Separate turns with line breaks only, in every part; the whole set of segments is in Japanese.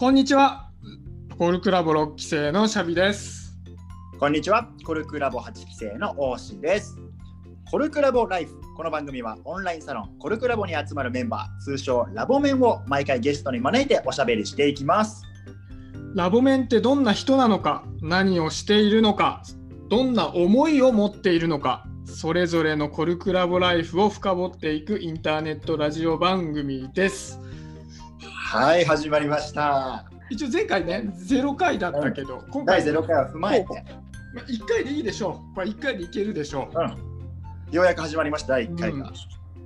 こんにちは。コルクラボ6期生のシャビです。
こんにちは。コルクラボ8期生の大志です。コルクラボライフ。この番組はオンラインサロンコルクラボに集まるメンバー、通称ラボメンを毎回ゲストに招いておしゃべりしていきます。
ラボメンってどんな人なのか、何をしているのか、どんな思いを持っているのか、それぞれのコルクラボライフを深掘っていくインターネットラジオ番組です。
はい、始まりました。
一応前回ね、0回だったけど、今
第
回、
0回を踏まえて、
まあ、1回でいいでしょう。これ1回でいけるでしょう。
うん、ようやく始まりました、第1回が。
うん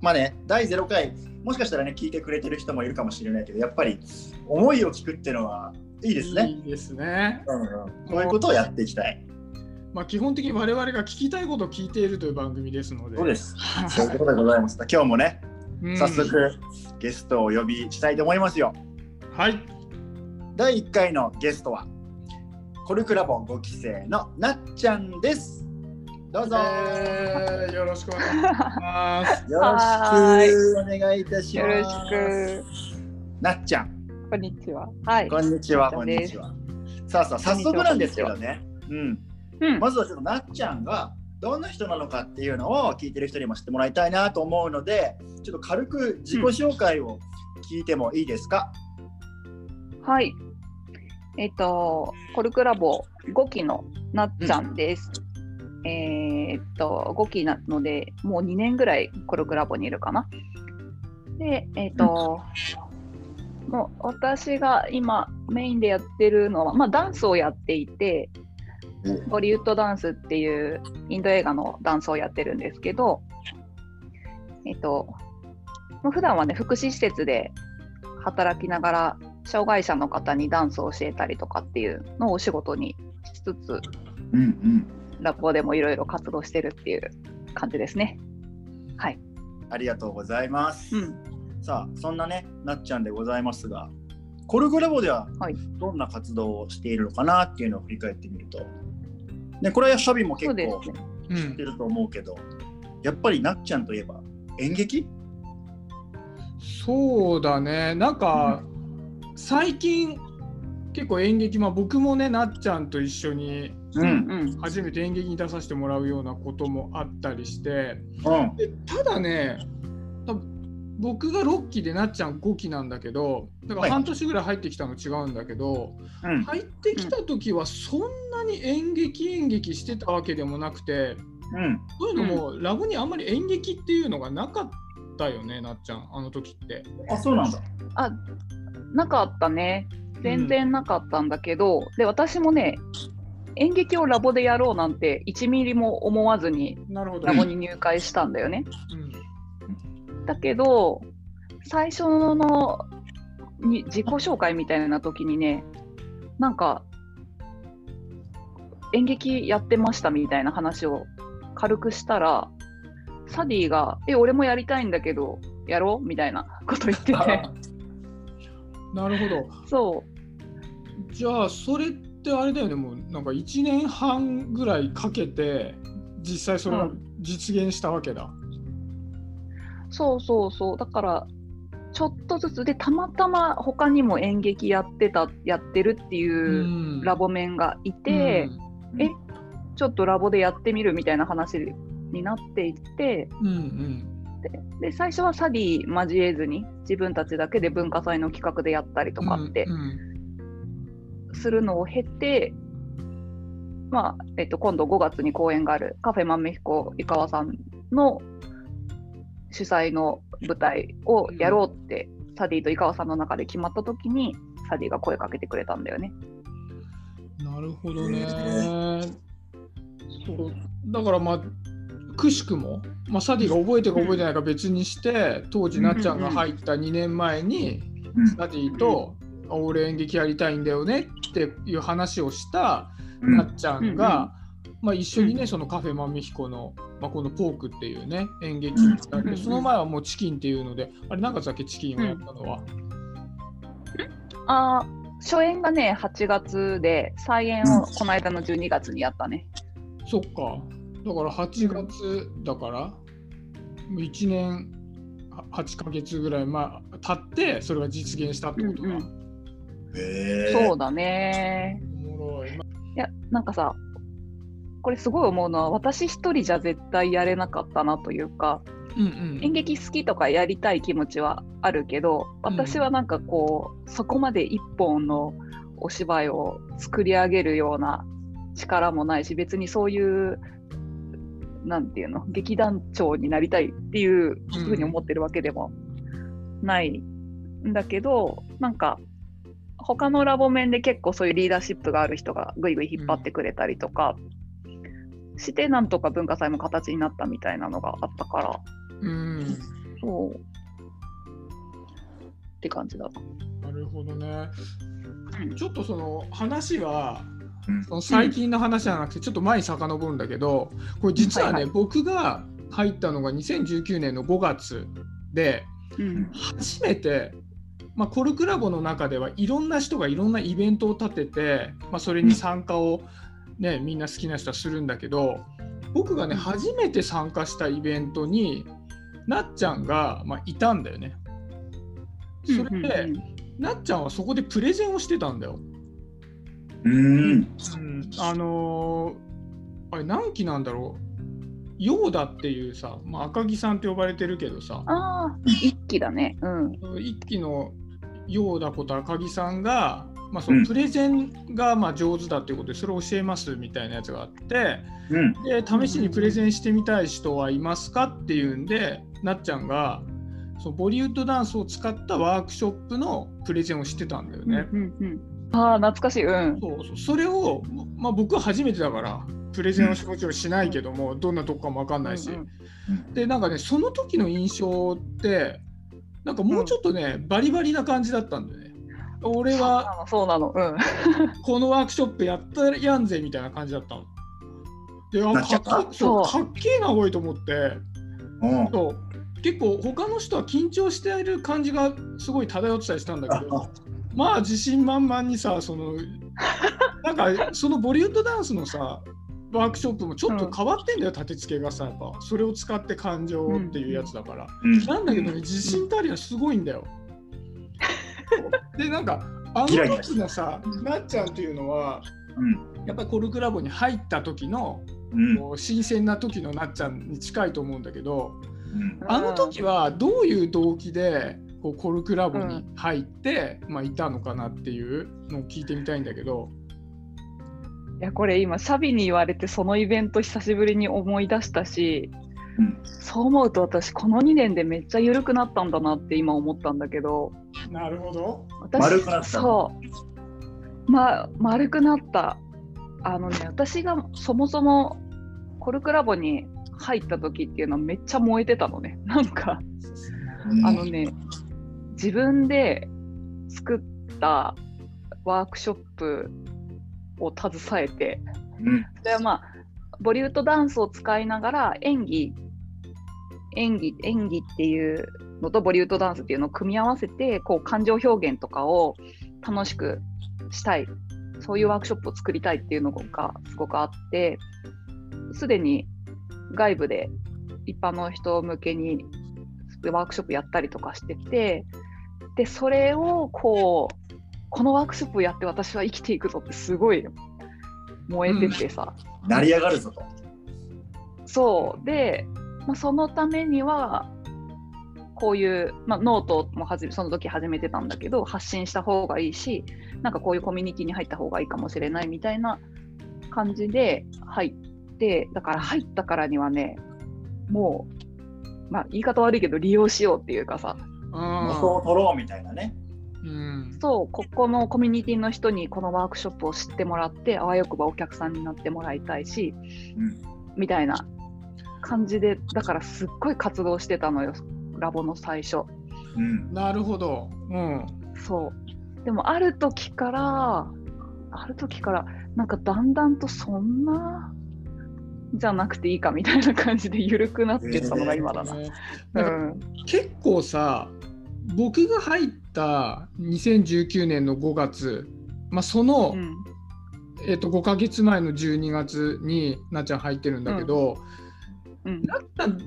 まあね、第0回、もしかしたらね、聞いてくれてる人もいるかもしれないけど、やっぱり思いを聞くっていうのはいいですね。
いいですね。
うんうん、こういうことをやっていきたい。
まあ、基本的に我々が聞きたいことを聞いているという番組ですので。
そうです。
は い
そういうことでございます。今日もね、
うん
早速ゲストをお呼びしたいと思いますよ。
はい。
第1回のゲストはコルクラボ5期生のなっちゃんです。どうぞ、
えーよろしくお願いします。
よろ
は
しくお願いいたします。
よろしく。
なっちゃん、
こんにちは。はい。
こんにちは、こ
ん
にちは。さあさあ、早速なんですけどね、うん、
うん。
まずはちょっとなっちゃんがどんな人なのかっていうのを聞いてる人にも知ってもらいたいなと思うので、ちょっと軽く自己紹介を聞いてもいいですか？
はい。えっ、と、コルクラボ5期のなっちゃんです。えっと、5期なので、もう2年ぐらいコルクラボにいるかな。で、えっ、と、もう私が今メインでやってるのは、まあ、ダンスをやっていて、ボリウッドダンスっていうインド映画のダンスをやってるんですけど、えっと、まあ普段はね、福祉施設で働きながら、障害者の方にダンスを教えたりとかっていうのをお仕事にしつつ、
うんうん。
ラボでもいろいろ活動してるっていう感じですね。はい。
ありがとうございます。
うん。
さあそんなねなっちゃんでございますがコルグラボでは
はい。
どんな活動をしているのかなっていうのを振り返ってみると、ね、これはシャビも結構知ってると思うけど、やっぱりなっちゃんといえば演劇？
そうだね。なんか、最近、結構演劇、まあ、僕もね、なっちゃんと一緒に
う
うんん。
初めて演劇に出させてもらうようなこともあったりして、
うん。
でただね、僕が6期でなっちゃん5期なんだけど、だから
はい
半年ぐらい入ってきたの違うんだけど、
うん
入ってきた時はそんなに演劇演劇してたわけでもなくて、
うん
そういうのも、ラボにあんまり演劇っていうのがなかったよね、なっちゃん、あの時って。
あそうなんだ
あ、なかったね。全然なかったんだけど、で、私もね、演劇をラボでやろうなんて1ミリも思わずに。ラボに入会したんだよね。
うん
だけど、最初のに自己紹介みたいな時にね、なんか、演劇やってましたみたいな話を軽くしたら、サディが、え、俺もやりたいんだけど、やろうみたいな こと言ってて、
なるほど。
そ
じゃあ、それってあれだよね、もうなんか1年半ぐらいかけて、実際それが
うん
実現したわけだ。
う、そうそうそう。だから、ちょっとずつで、たまたま他にも演劇やってた、やってるっていう
うん。
ラボメンがいて、えちょっとラボでやってみるみたいな話になっていって、
うんうん。
で最初はサディ交えずに自分たちだけで文化祭の企画でやったりとかって
うんうん
するのを経て、まあえっと、今度5月に公演があるカフェ豆彦井川さんの主催の舞台をやろうって、サディと井川さんの中で決まった時にサディが声かけてくれたんだよね。
なるほどね。
へ
そうだからまあくしくも、まあ、サディが覚えてるか覚えてないか別にして、当時なっちゃんが入った2年前に、
うん
サディと、あ俺演劇やりたいんだよねっていう話をした
うん
なっちゃんが、まあ、一緒にね、
うん
そのカフェ豆彦の、まあ、このポークっていうね演劇
うん
やって、
うん
その前はもうチキンっていうのであれ何月だっけチキンをやったのは、
あー初演がね8月で再演をこの間の12月にやったね。
そっかだから8月だから、1年8ヶ月ぐらい、まあ、経ってそれが実現したってことだ、
うん
へえ。
そうだね。
おもろい。ま
いや、なんかさ、これすごい思うのは、私一人じゃ絶対やれなかったなというか、
うんうん。
演劇好きとかやりたい気持ちはあるけど、私はなんかこう、そこまで一本のお芝居を作り上げるような力もないし、別にそういう、なんていうの、劇団長になりたいっていうふうに思ってるわけでもないんだけど、なんか、他のラボ面で結構そういうリーダーシップがある人がぐいぐい引っ張ってくれたりとか、してなんとか文化祭も形になったみたいなのがあったから、
うん。
そう。って感じだな。
なるほどね。
うん
ちょっとその話は
うん
その最近の話じゃなくてちょっと前に遡るんだけどこれ実はね、
はいは
僕が入ったのが2019年の5月で
うん。
初めて、まあ、コルクラボの中ではいろんな人がいろんなイベントを立てて、まあ、それに参加を、ね、みんな好きな人はするんだけど僕がね初めて参加したイベントになっちゃんが、まあ、いたんだよね。それで、
うんうん
なっちゃんはそこでプレゼンをしてたんだよ。
うん。
うん、あのーあれ何期なんだろうヨーダっていうさ、まあ、赤木さんって呼ばれてるけどさ
ああ、一気だね。うん。
一期のヨーダこと赤木さんが、まあ、その
うん
プレゼンがまあ上手だっていうことでそれを教えますみたいなやつがあって
うん。
で試しにプレゼンしてみたい人はいますかっていうんでなっちゃんがそのボリウッドダンスを使ったワークショップのプレゼンをしてたんだよね。
うんうんうん、ああ、懐かしい。うん。
そうそうそれを、まあ、僕は初めてだからプレゼンをもちろんしないけども、どんなとこかも分かんないし、
うん
でなんかねその時の印象ってなんかもうちょっとね、バリバリな感じだったんだよね。俺は
そうなの、そうなの。
このワークショップやったやんぜみたいな感じだったの。であかっかっけえなおいと思って。
うん。
そう。結構他の人は緊張している感じがすごい漂ってたりしたんだけど。まあ自信満々にさその なんかそのボリウッドダンスのさワークショップもちょっと変わってんだよ、立て付けがさやっぱ。それを使って感情っていうやつだから、
うん。
なんだけどね自信たりはすごいんだよでなんかあの時のさなっちゃんっていうのは
うん。
やっぱりコルクラボに入った時の
うん。
こう新鮮な時のなっちゃんに近いと思うんだけど
うん。
あの時はどういう動機でこうコルクラボに入って、まあ、いたのかなっていうのを聞いてみたいんだけど、
いや、これ今、シャビに言われて、そのイベント久しぶりに思い出したし、
うん
そう思うと私、この2年でめっちゃ緩くなったんだなって今思ったんだけど、
なるほど。
私
丸くなった
そう、ま、丸くなった。あのね、私がそもそもコルクラボに入った時っていうのはめっちゃ燃えてたのね。なんか、あのね、自分で作ったワークショップを携えて、
うん。
それはまあ、ボリウッドダンスを使いながら演技、演技、演技っていうのとボリウッドダンスっていうのを組み合わせて、こう感情表現とかを楽しくしたい、そういうワークショップを作りたいっていうのがすごくあって、すでに外部で一般の人向けにワークショップやったりとかしてて、で、それをこう、このワークショップをやって私は生きていくぞってすごい燃えててさ、
成り上がるぞと。
そう。で、まあ、そのためにはこういう、まあ、ノートもはじその時始めてたんだけど発信した方がいいしなんかこういうコミュニティに入った方がいいかもしれないみたいな感じで入ってだから入ったからにはねもう、まあ、言い方悪いけど利用しようっていうかさ
元を取ろうみたいなね。
うん、
そうここのコミュニティの人にこのワークショップを知ってもらってあわよくばお客さんになってもらいたいし
うん。
みたいな感じでだからすっごい活動してたのよラボの最初。
うん。
なるほど。うん。
そう。でもある時からある時からなんかだんだんとそんなじゃなくていいかみたいな感じで緩くなってったのが今だな、
ね
う
なんか
ん
結構さ僕が入った2019年の5月、まあ、その、
うん。
えっと5ヶ月前の12月になっちゃん入ってるんだけど、
うん。
なっちゃん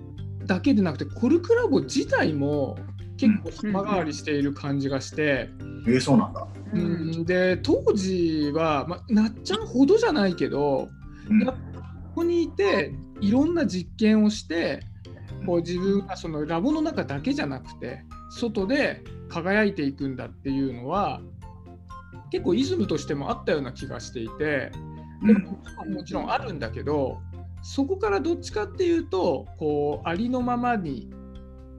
だけでなくてコルクラボ自体も結構様変わりしている感じがして、
えー、そうなんだ。
う
うん。
ん、で当時は、まあ、なっちゃんほどじゃないけど、
うん。
ここにいていろんな実験をしてこう自分がそのラボの中だけじゃなくて外で輝いていくんだっていうのは結構イズムとしてもあったような気がしていてでももちろんあるんだけどそこからどっちかっていうとこうありのままに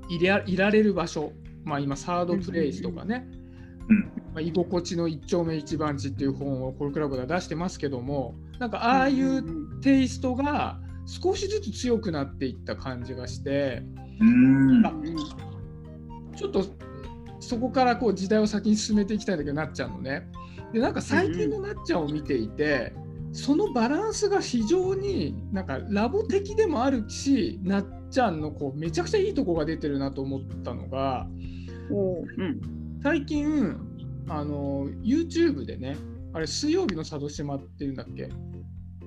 いられる場所、まあ、今サードプレイスとかね、
うん。
まあ、居心地の一丁目一番地っていう本をコルクラブが出してますけどもなんかああいうテイストが少しずつ強くなっていった感じがしてちょっとそこからこう時代を先に進めていきたいんだけどなっちゃんのね。でなんか最近のなっちゃんを見ていてそのバランスが非常になんかラボ的でもあるしなっちゃんのこうめちゃくちゃいいとこが出てるなと思ったのが
うん。
最近あの YouTube でねあれ水曜日の佐渡島っていうんだっけ？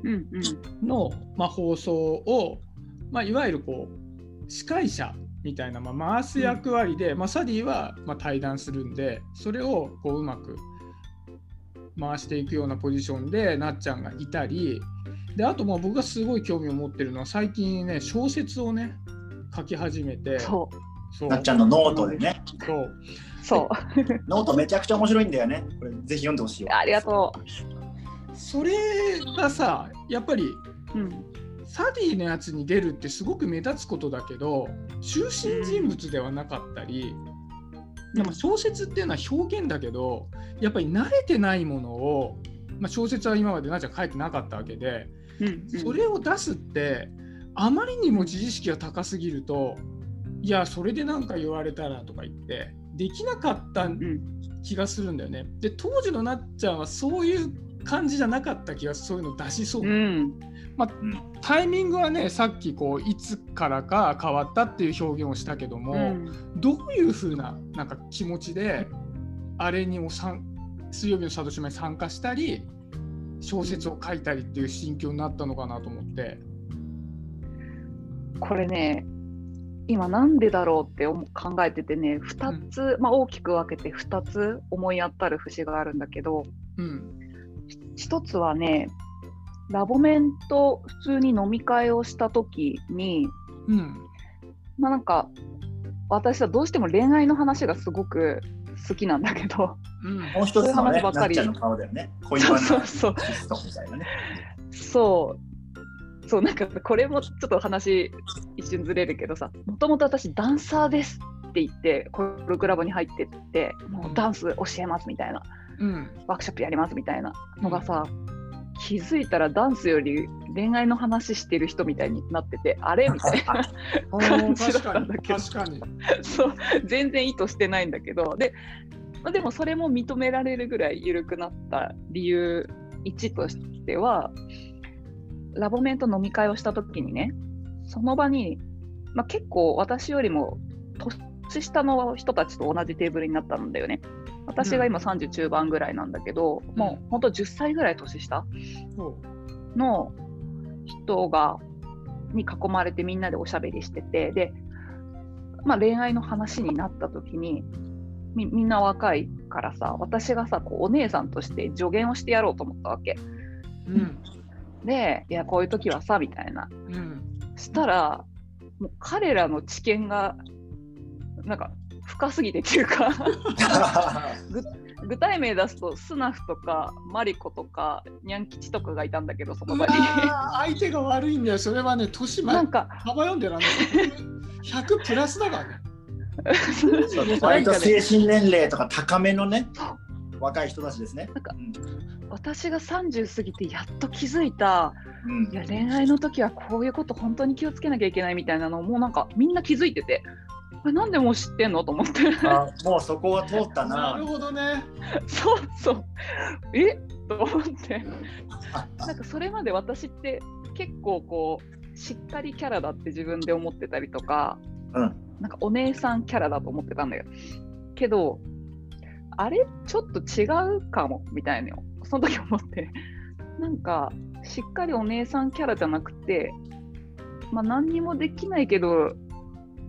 うんうん
の、まあ、放送を、まあ、いわゆるこう司会者みたいな、まあ、回す役割で、まあ、サディは、まあ、対談するんでそれをこううまく回していくようなポジションでなっちゃんがいたりであとまあ僕がすごい興味を持ってるのは最近ね小説をね書き始めて
そう
そう
なっちゃんのノートでね。
そう
そう
ノートめちゃくちゃ面白いんだよね。これぜひ読んでほしいよ。
ありがと
それがさやっぱり
う、うん、
サディのやつに出るってすごく目立つことだけど中心人物ではなかったり、でも小説っていうのは表現だけどやっぱり慣れてないものを、まあ、小説は今までなっちゃん書いてなかったわけで
うんうん。
それを出すってあまりにも自意識が高すぎるといやそれで何か言われたらとか言ってできなかった
うん。
気がするんだよね。で当時のなっちゃんはそういう感じじゃなかった気がそういうの出しそう。う、
ん
まあ、タイミングはねさっきこういつからか変わったっていう表現をしたけども、
うん。
どういうふうななんか気持ちであれにも参水曜日の佐渡島に参加したり小説を書いたりっていう心境になったのかなと思って。
これね今なんでだろうって考えててね2つ、まあ、大きく分けて2つ思い当たる節があるんだけど
うん。
1つはねラボメンと普通に飲み会をした時に
うん。
まあなんか私はどうしても恋愛の話がすごく好きなんだけど
うん。
もう一つのね、
そういう話ばっかり
なっちゃんの顔だよね。恋
そう
バナ
そうそう。そう。そう。なんかこれもちょっと話一瞬ずれるけどさもともと私ダンサーですって言ってコルクラボに入ってってもうダンス教えますみたいな。
うん。
ワークショップやりますみたいなのがさ、気づいたらダンスより恋愛の話してる人みたいになっててあれ？みたいな 感じだったんだけど。
確かに。
そう全然意図してないんだけど。でまあでもそれも認められるぐらい緩くなった理由1としてはラボメンと飲み会をした時にねその場に、まあ、結構私よりも年下の人たちと同じテーブルになったんだよね。私が今30中盤ぐらいなんだけど、もう本当10歳ぐらい年下
そ
の人がに囲まれてみんなでおしゃべりしててで、まあ、恋愛の話になった時にみみんな若いからさ私がさこうお姉さんとして助言をしてやろうと思ったわけ。
ううん。
でいやこういう時はさみたいな。
うん。
したらもう彼らの知見がなんか深すぎてっていうか具体名出すとスナフとかマリコとかニャン吉とかがいたんだけどその場に。
ー相手が悪いんだよ。それはね年前。
なんか
幅読んでるあの100プラスだからね。
割と精神年齢とか高めのね、若い人たちですね。
なんか
うん。
私が30過ぎてやっと気づいた
うん。
いや恋愛の時はこういうこと本当に気をつけなきゃいけないみたいなのをもうなんかみんな気づいててこれなんでもう知ってんのと思って。
あもうそこは通ったな。
なる。ほどね。
そうそう。え？と思って。
あ
なんかそれまで私って結構こうしっかりキャラだって自分で思ってたりとか
うん。
なんかお姉さんキャラだと思ってたんだよけどあれちょっと違うかもみたいなのをその時思って。なんかしっかりお姉さんキャラじゃなくてまあ何にもできないけど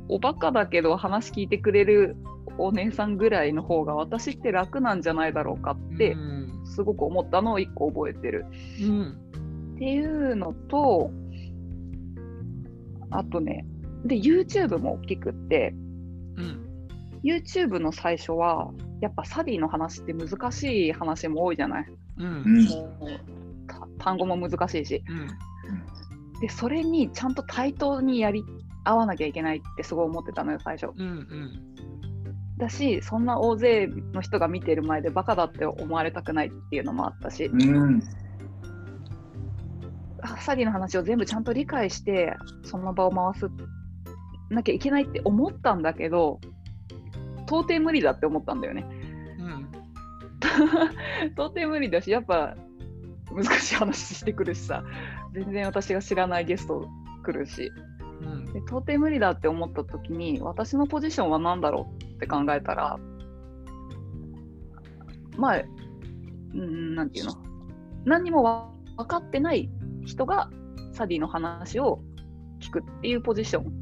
おバカだけど話聞いてくれるお姉さんぐらいの方が私って楽なんじゃないだろうかって
うん。
すごく思ったのを一個覚えてる。
うん。
っていうのとあとねで YouTube も大きくって
うん
YouTube の最初はやっぱサディの話って難しい話も多いじゃない？
うん。
単語も難しいし。
うん。
でそれにちゃんと対等にやり合わなきゃいけないってすごい思ってたのよ最初。
うんうん。
だしそんな大勢の人が見てる前でバカだって思われたくないっていうのもあったし。
うん。
あサディの話を全部ちゃんと理解してその場を回すなきゃいけないって思ったんだけど到底無理だって思ったんだよね。
うん。
到底無理だしやっぱ難しい話してくるしさ。全然私が知らないゲスト来るし
うん。
で到底無理だって思った時に私のポジションは何だろうって考えたらまあうんなんていうの？何にもわ分かってない人がサディの話を聞くっていうポジション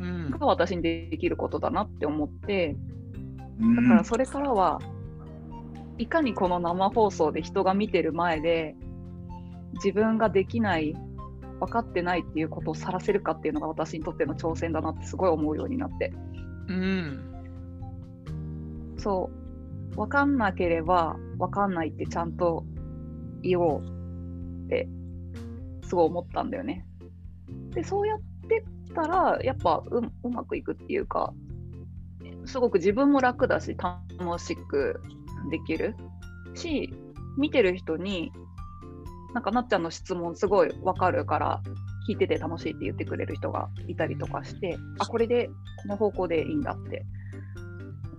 うん。
が私にできることだなって思って
うん。
だからそれからはいかにこの生放送で人が見てる前で自分ができない分かってないっていうことをさらせるかっていうのが私にとっての挑戦だなってすごい思うようになって
うん
そう分かんなければ分かんないってちゃんと言おうってすごい思ったんだよね。でそうやってったらやっぱううまくいくっていうかすごく自分も楽だし楽しくできるし見てる人になんかなっちゃんの質問すごいわかるから聞いてて楽しいって言ってくれる人がいたりとかしてあこれでこの方向でいいんだって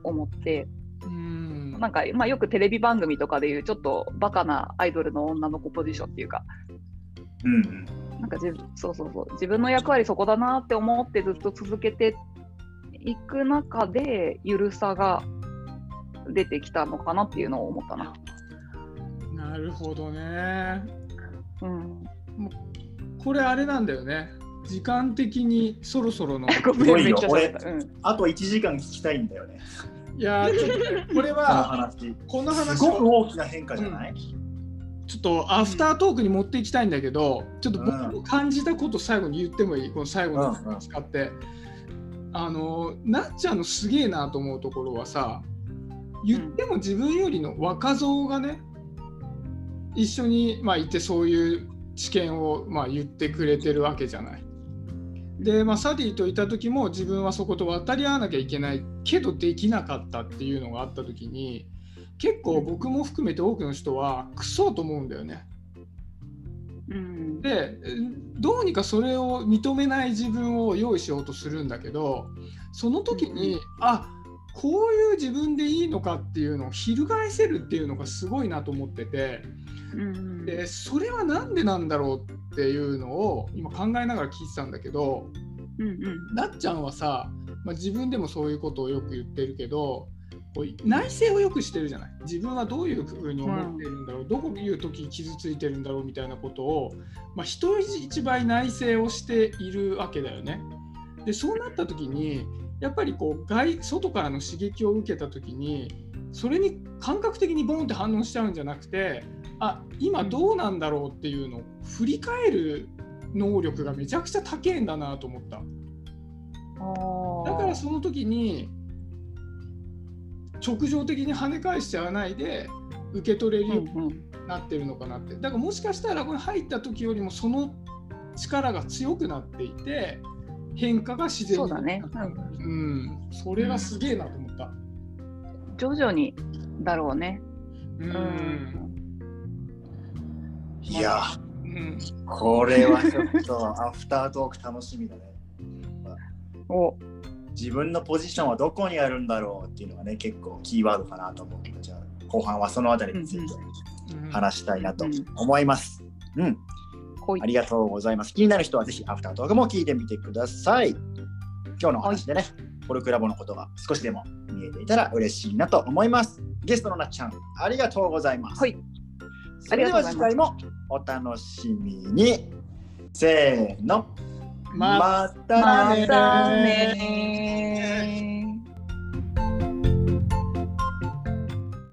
思って。
うん。
なんか、まあ、よくテレビ番組とかでいうちょっとバカなアイドルの女の子ポジションっていうか。
うん
なんかじそうそうそう。自分の役割そこだなって思ってずっと続けていく中でゆるさが出てきたのかなっていうのを思ったな。
なるほどね
うん、
これあれなんだよね。時間的にそろそろの。
ごめん
すごいよ
めっちゃ喋った。うん。
あと1時間聞きたいんだよね。
いやーちょっとねこれは
話。
この話
すごく
を
大きな変化じゃない、
ちょっとアフタートークに持っていきたいんだけど、ちょっと僕
うん
も感じたこと最後に言ってもいい？この最後の使って、あのなっちゃんのすげえなと思うところはさ言っても自分よりの若造がね一緒に、まあ、いてそういう知見を、まあ、言ってくれてるわけじゃない。で、まあ、サディといた時も自分はそこと渡り合わなきゃいけないけどできなかったっていうのがあった時に結構僕も含めて多くの人はクソと思うんだよね。
うん
でどうにかそれを認めない自分を用意しようとするんだけどその時に、
うん
あこういう自分でいいのかっていうのを翻せるっていうのがすごいなと思ってて
うん
でそれは何でなんだろうっていうのを今考えながら聞いてたんだけど
うんうん。
なっちゃんはさ、まあ、自分でもそういうことをよく言ってるけどこう内省をよくしてるじゃない？自分はどういうふうに思ってるんだろう、どこいう時に傷ついてるんだろうみたいなことを、まあ、人一倍内省をしているわけだよね。でそうなった時にやっぱりこう外外からの刺激を受けた時にそれに感覚的にボンって反応しちゃうんじゃなくてあ今どうなんだろうっていうのを振り返る能力がめちゃくちゃ高いんだなと思った。だからその時に直情的に跳ね返しちゃわないで受け取れるようになってるのかなって。だからもしかしたらこれ入った時よりもその力が強くなっていて変化が自然に
そうだね。
うん、それがすげえなと思った。
徐々にだろうね。
うん。
うん
いや、
うん
これはちょっとアフタートーク楽しみだね。
お
自分のポジションはどこにあるんだろうっていうのがね、結構キーワードかなと思うけど、じゃあ後半はそのあたりについて
うん
話したいなと思います。うん、
ほい
ありがとうございます。気になる人はぜひアフタートークも聞いてみてください。今日のお話でね、コルクラボのことが少しでも見えていたら嬉しいなと思います。ゲストのなっちゃん、ありがとうございます。
はい。
それでは次回もお楽しみに。せーの。
ま
またね